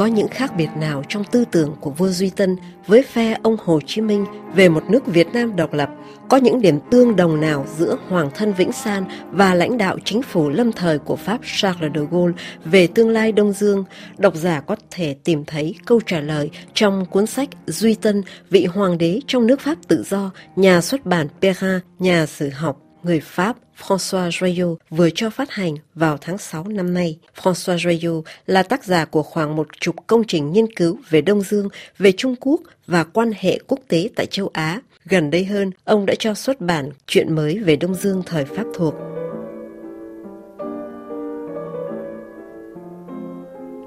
có những khác biệt nào trong tư tưởng của vua Duy Tân với phe ông Hồ Chí Minh về một nước Việt Nam độc lập? Có những điểm tương đồng nào giữa Hoàng thân Vĩnh San và lãnh đạo chính phủ lâm thời của Pháp Charles de Gaulle về tương lai Đông Dương? Độc giả có thể tìm thấy câu trả lời trong cuốn sách Duy Tân, vị hoàng đế trong nước Pháp tự do, nhà xuất bản Perrin, nhà sử học người Pháp François Joyot vừa cho phát hành vào tháng 6 năm nay. François Joyot là tác giả của khoảng một chục công trình nghiên cứu về Đông Dương, về Trung Quốc và quan hệ quốc tế tại châu Á. Gần đây hơn, ông đã cho xuất bản chuyện mới về Đông Dương thời Pháp thuộc.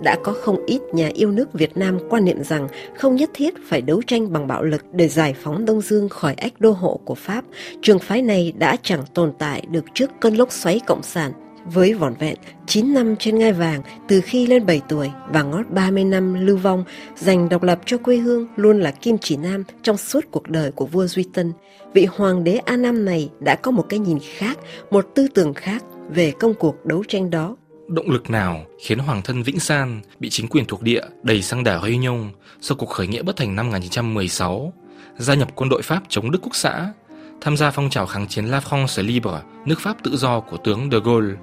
Đã có không ít nhà yêu nước Việt Nam quan niệm rằng không nhất thiết phải đấu tranh bằng bạo lực để giải phóng Đông Dương khỏi ách đô hộ của Pháp. Trường phái này đã chẳng tồn tại được trước cơn lốc xoáy cộng sản với vỏn vẹn 9 năm trên ngai vàng từ khi lên 7 tuổi và ngót 30 năm lưu vong, giành độc lập cho quê hương luôn là kim chỉ nam trong suốt cuộc đời của vua Duy Tân. Vị hoàng đế A Nam này đã có một cái nhìn khác, một tư tưởng khác về công cuộc đấu tranh đó Động lực nào khiến hoàng thân Vĩnh San bị chính quyền thuộc địa đẩy sang đảo nhung sau cuộc khởi nghĩa bất thành năm 1916, gia nhập quân đội Pháp chống Đức Quốc xã, tham gia phong trào kháng chiến La France Libre, nước Pháp tự do của tướng de Gaulle,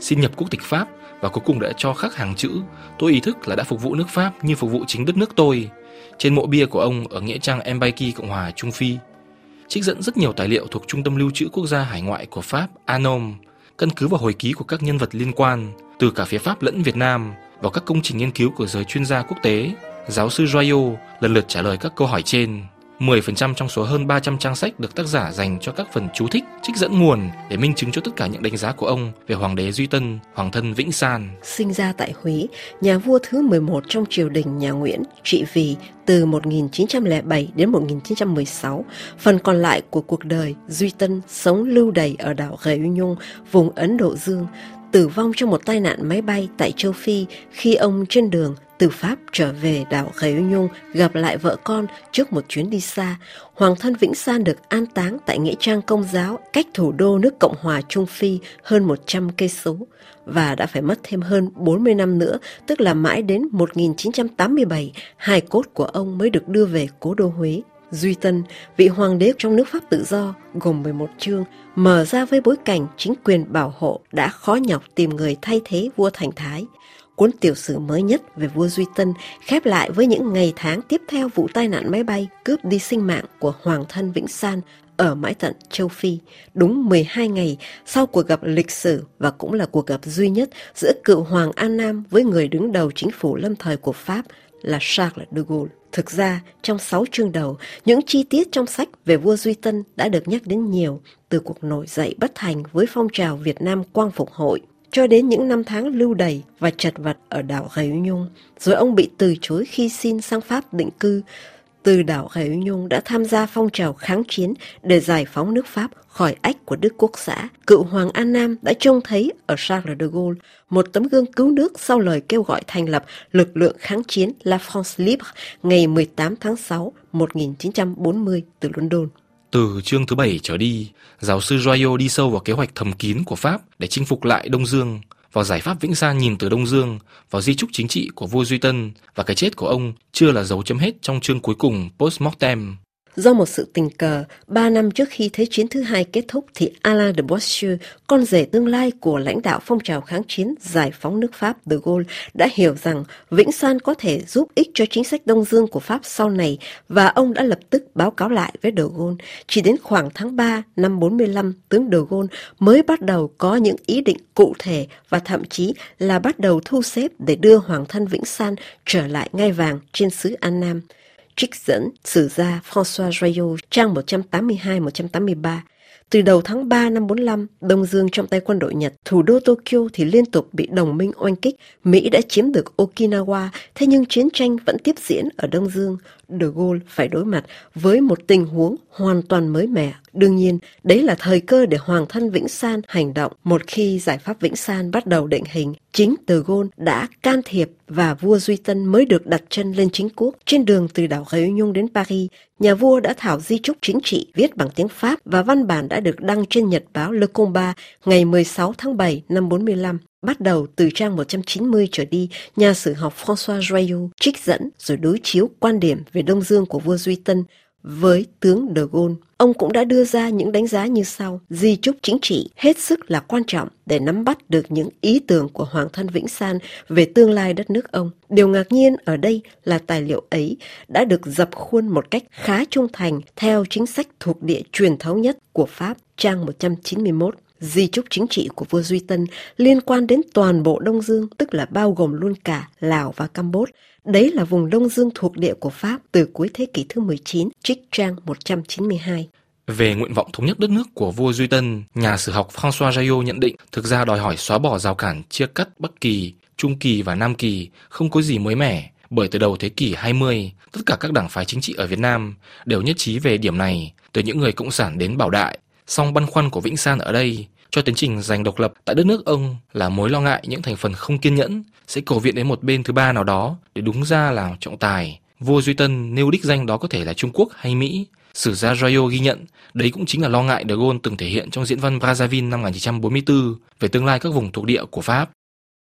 xin nhập quốc tịch Pháp và cuối cùng đã cho khắc hàng chữ tôi ý thức là đã phục vụ nước Pháp như phục vụ chính đất nước tôi trên mộ bia của ông ở nghĩa trang Mbaiki Cộng hòa Trung Phi. Trích dẫn rất nhiều tài liệu thuộc Trung tâm Lưu trữ Quốc gia Hải ngoại của Pháp Anom căn cứ vào hồi ký của các nhân vật liên quan, từ cả phía Pháp lẫn Việt Nam và các công trình nghiên cứu của giới chuyên gia quốc tế. Giáo sư Joyo lần lượt trả lời các câu hỏi trên. 10% trong số hơn 300 trang sách được tác giả dành cho các phần chú thích, trích dẫn nguồn để minh chứng cho tất cả những đánh giá của ông về Hoàng đế Duy Tân, Hoàng thân Vĩnh San. Sinh ra tại Huế, nhà vua thứ 11 trong triều đình nhà Nguyễn, trị vì từ 1907 đến 1916. Phần còn lại của cuộc đời, Duy Tân sống lưu đày ở đảo Réunion, vùng Ấn Độ Dương, tử vong trong một tai nạn máy bay tại châu Phi khi ông trên đường từ Pháp trở về đảo Réunion gặp lại vợ con trước một chuyến đi xa. Hoàng thân Vĩnh San được an táng tại nghĩa trang công giáo cách thủ đô nước Cộng hòa Trung Phi hơn 100 cây số và đã phải mất thêm hơn 40 năm nữa, tức là mãi đến 1987, hài cốt của ông mới được đưa về cố đô Huế. Duy Tân, vị hoàng đế trong nước Pháp tự do, gồm 11 chương, mở ra với bối cảnh chính quyền bảo hộ đã khó nhọc tìm người thay thế vua Thành Thái. Cuốn tiểu sử mới nhất về vua Duy Tân khép lại với những ngày tháng tiếp theo vụ tai nạn máy bay cướp đi sinh mạng của Hoàng thân Vĩnh San ở mãi tận châu Phi, đúng 12 ngày sau cuộc gặp lịch sử và cũng là cuộc gặp duy nhất giữa cựu Hoàng An Nam với người đứng đầu chính phủ lâm thời của Pháp là Charles de Gaulle. Thực ra, trong sáu chương đầu, những chi tiết trong sách về vua Duy Tân đã được nhắc đến nhiều, từ cuộc nổi dậy bất thành với phong trào Việt Nam quang phục hội, cho đến những năm tháng lưu đày và chật vật ở đảo Réunion, rồi ông bị từ chối khi xin sang Pháp định cư, từ đảo Réunion đã tham gia phong trào kháng chiến để giải phóng nước Pháp khỏi ách của Đức Quốc xã. Cựu Hoàng An Nam đã trông thấy ở Charles de Gaulle một tấm gương cứu nước sau lời kêu gọi thành lập lực lượng kháng chiến La France Libre ngày 18 tháng 6 1940 từ London. Từ chương thứ bảy trở đi, giáo sư Joyo đi sâu vào kế hoạch thầm kín của Pháp để chinh phục lại Đông Dương vào giải pháp Vĩnh San nhìn từ Đông Dương, vào di trúc chính trị của vua Duy Tân và cái chết của ông chưa là dấu chấm hết trong chương cuối cùng post-mortem. Do một sự tình cờ, ba năm trước khi Thế chiến thứ hai kết thúc thì Alain de Boissieu, con rể tương lai của lãnh đạo phong trào kháng chiến giải phóng nước Pháp de Gaulle, đã hiểu rằng Vĩnh San có thể giúp ích cho chính sách Đông Dương của Pháp sau này và ông đã lập tức báo cáo lại với de Gaulle. Chỉ đến khoảng tháng 3 năm 45, tướng de Gaulle mới bắt đầu có những ý định cụ thể và thậm chí là bắt đầu thu xếp để đưa Hoàng thân Vĩnh San trở lại ngai vàng trên xứ An Nam trích dẫn sử gia François Joyeux trang 182-183. Từ đầu tháng 3 năm 45, Đông Dương trong tay quân đội Nhật, thủ đô Tokyo thì liên tục bị đồng minh oanh kích. Mỹ đã chiếm được Okinawa, thế nhưng chiến tranh vẫn tiếp diễn ở Đông Dương. De Gaulle phải đối mặt với một tình huống hoàn toàn mới mẻ. Đương nhiên, đấy là thời cơ để Hoàng thân Vĩnh San hành động. Một khi giải pháp Vĩnh San bắt đầu định hình, chính De Gaulle đã can thiệp và vua Duy Tân mới được đặt chân lên chính quốc. Trên đường từ đảo Réunion đến Paris, nhà vua đã thảo di trúc chính trị viết bằng tiếng Pháp và văn bản đã được đăng trên nhật báo Le Combat ngày 16 tháng 7 năm 45. Bắt đầu từ trang 190 trở đi, nhà sử học François Joyeux trích dẫn rồi đối chiếu quan điểm về Đông Dương của vua Duy Tân với tướng de Gaulle. Ông cũng đã đưa ra những đánh giá như sau. Di trúc chính trị hết sức là quan trọng để nắm bắt được những ý tưởng của Hoàng thân Vĩnh San về tương lai đất nước ông. Điều ngạc nhiên ở đây là tài liệu ấy đã được dập khuôn một cách khá trung thành theo chính sách thuộc địa truyền thống nhất của Pháp, trang 191 di trúc chính trị của vua Duy Tân liên quan đến toàn bộ Đông Dương, tức là bao gồm luôn cả Lào và Campuchia. Đấy là vùng Đông Dương thuộc địa của Pháp từ cuối thế kỷ thứ 19, trích trang 192. Về nguyện vọng thống nhất đất nước của vua Duy Tân, nhà sử học François Jayot nhận định thực ra đòi hỏi xóa bỏ rào cản chia cắt Bắc Kỳ, Trung Kỳ và Nam Kỳ không có gì mới mẻ, bởi từ đầu thế kỷ 20, tất cả các đảng phái chính trị ở Việt Nam đều nhất trí về điểm này, từ những người cộng sản đến bảo đại. Song băn khoăn của Vĩnh San ở đây cho tiến trình giành độc lập tại đất nước ông là mối lo ngại những thành phần không kiên nhẫn sẽ cầu viện đến một bên thứ ba nào đó để đúng ra là trọng tài. Vua Duy Tân nêu đích danh đó có thể là Trung Quốc hay Mỹ. Sử gia Royo ghi nhận, đấy cũng chính là lo ngại De Gaulle từng thể hiện trong diễn văn Brazzaville năm 1944 về tương lai các vùng thuộc địa của Pháp.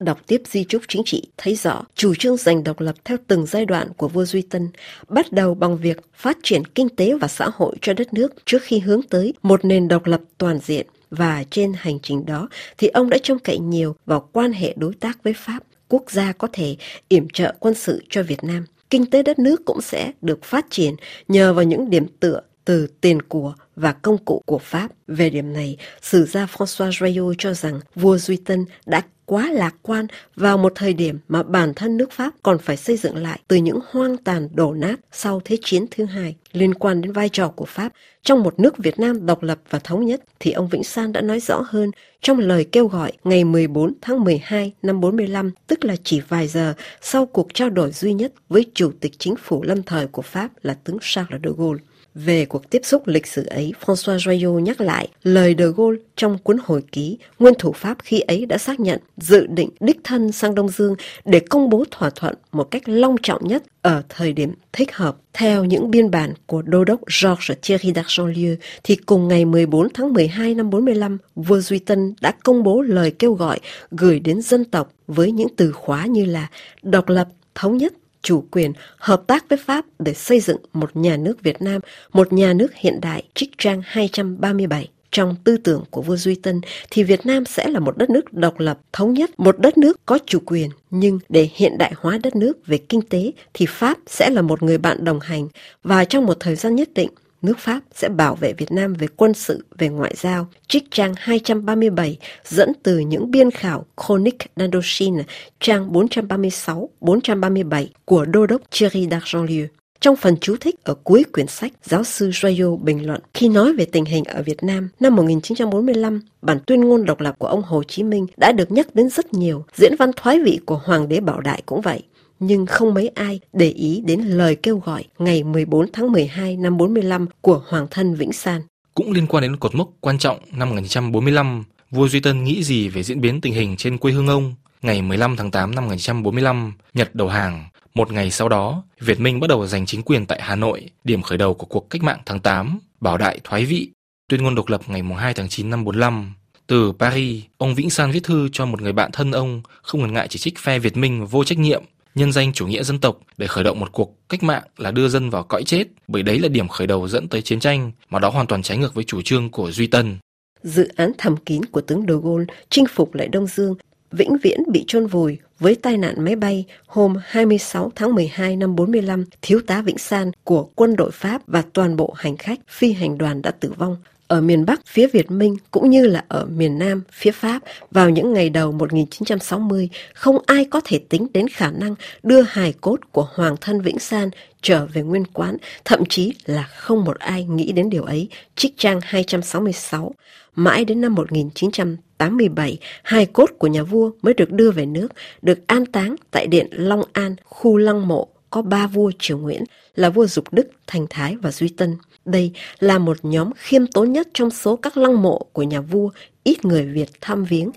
Đọc tiếp di trúc chính trị thấy rõ chủ trương giành độc lập theo từng giai đoạn của vua Duy Tân bắt đầu bằng việc phát triển kinh tế và xã hội cho đất nước trước khi hướng tới một nền độc lập toàn diện và trên hành trình đó thì ông đã trông cậy nhiều vào quan hệ đối tác với Pháp. Quốc gia có thể yểm trợ quân sự cho Việt Nam. Kinh tế đất nước cũng sẽ được phát triển nhờ vào những điểm tựa từ tiền của và công cụ của Pháp. Về điểm này, sử gia François Joyeux cho rằng vua Duy Tân đã quá lạc quan vào một thời điểm mà bản thân nước Pháp còn phải xây dựng lại từ những hoang tàn đổ nát sau Thế chiến thứ hai. Liên quan đến vai trò của Pháp trong một nước Việt Nam độc lập và thống nhất thì ông Vĩnh San đã nói rõ hơn trong lời kêu gọi ngày 14 tháng 12 năm 45, tức là chỉ vài giờ sau cuộc trao đổi duy nhất với Chủ tịch Chính phủ lâm thời của Pháp là tướng Charles de Gaulle. Về cuộc tiếp xúc lịch sử ấy, François Joyot nhắc lại lời de Gaulle trong cuốn hồi ký, nguyên thủ Pháp khi ấy đã xác nhận dự định đích thân sang Đông Dương để công bố thỏa thuận một cách long trọng nhất ở thời điểm thích hợp. Theo những biên bản của đô đốc Georges Thierry d'Argentlieu thì cùng ngày 14 tháng 12 năm 45, vua Duy Tân đã công bố lời kêu gọi gửi đến dân tộc với những từ khóa như là độc lập, thống nhất, chủ quyền, hợp tác với Pháp để xây dựng một nhà nước Việt Nam, một nhà nước hiện đại, trích trang 237. Trong tư tưởng của vua Duy Tân thì Việt Nam sẽ là một đất nước độc lập, thống nhất, một đất nước có chủ quyền. Nhưng để hiện đại hóa đất nước về kinh tế thì Pháp sẽ là một người bạn đồng hành và trong một thời gian nhất định nước Pháp sẽ bảo vệ Việt Nam về quân sự, về ngoại giao. Trích trang 237 dẫn từ những biên khảo Chronique d'Indochine, trang 436-437 của Đô đốc Thierry d'Argentlieu. Trong phần chú thích ở cuối quyển sách, giáo sư Joyo bình luận khi nói về tình hình ở Việt Nam năm 1945, bản tuyên ngôn độc lập của ông Hồ Chí Minh đã được nhắc đến rất nhiều. Diễn văn thoái vị của Hoàng đế Bảo Đại cũng vậy nhưng không mấy ai để ý đến lời kêu gọi ngày 14 tháng 12 năm 45 của Hoàng thân Vĩnh San. Cũng liên quan đến cột mốc quan trọng năm 1945, vua Duy Tân nghĩ gì về diễn biến tình hình trên quê hương ông? Ngày 15 tháng 8 năm 1945, Nhật đầu hàng. Một ngày sau đó, Việt Minh bắt đầu giành chính quyền tại Hà Nội, điểm khởi đầu của cuộc cách mạng tháng 8, bảo đại thoái vị, tuyên ngôn độc lập ngày 2 tháng 9 năm 45. Từ Paris, ông Vĩnh San viết thư cho một người bạn thân ông, không ngần ngại chỉ trích phe Việt Minh vô trách nhiệm nhân danh chủ nghĩa dân tộc để khởi động một cuộc cách mạng là đưa dân vào cõi chết, bởi đấy là điểm khởi đầu dẫn tới chiến tranh, mà đó hoàn toàn trái ngược với chủ trương của Duy Tân. Dự án thầm kín của tướng De Gaulle chinh phục lại Đông Dương vĩnh viễn bị chôn vùi với tai nạn máy bay hôm 26 tháng 12 năm 45, thiếu tá Vĩnh San của quân đội Pháp và toàn bộ hành khách phi hành đoàn đã tử vong ở miền Bắc phía Việt Minh cũng như là ở miền Nam phía Pháp vào những ngày đầu 1960, không ai có thể tính đến khả năng đưa hài cốt của Hoàng thân Vĩnh San trở về nguyên quán, thậm chí là không một ai nghĩ đến điều ấy. Trích trang 266, mãi đến năm 1987, hài cốt của nhà vua mới được đưa về nước, được an táng tại điện Long An, khu lăng mộ có ba vua triều Nguyễn là vua Dục Đức, Thành Thái và Duy Tân. Đây là một nhóm khiêm tốn nhất trong số các lăng mộ của nhà vua ít người Việt tham viếng.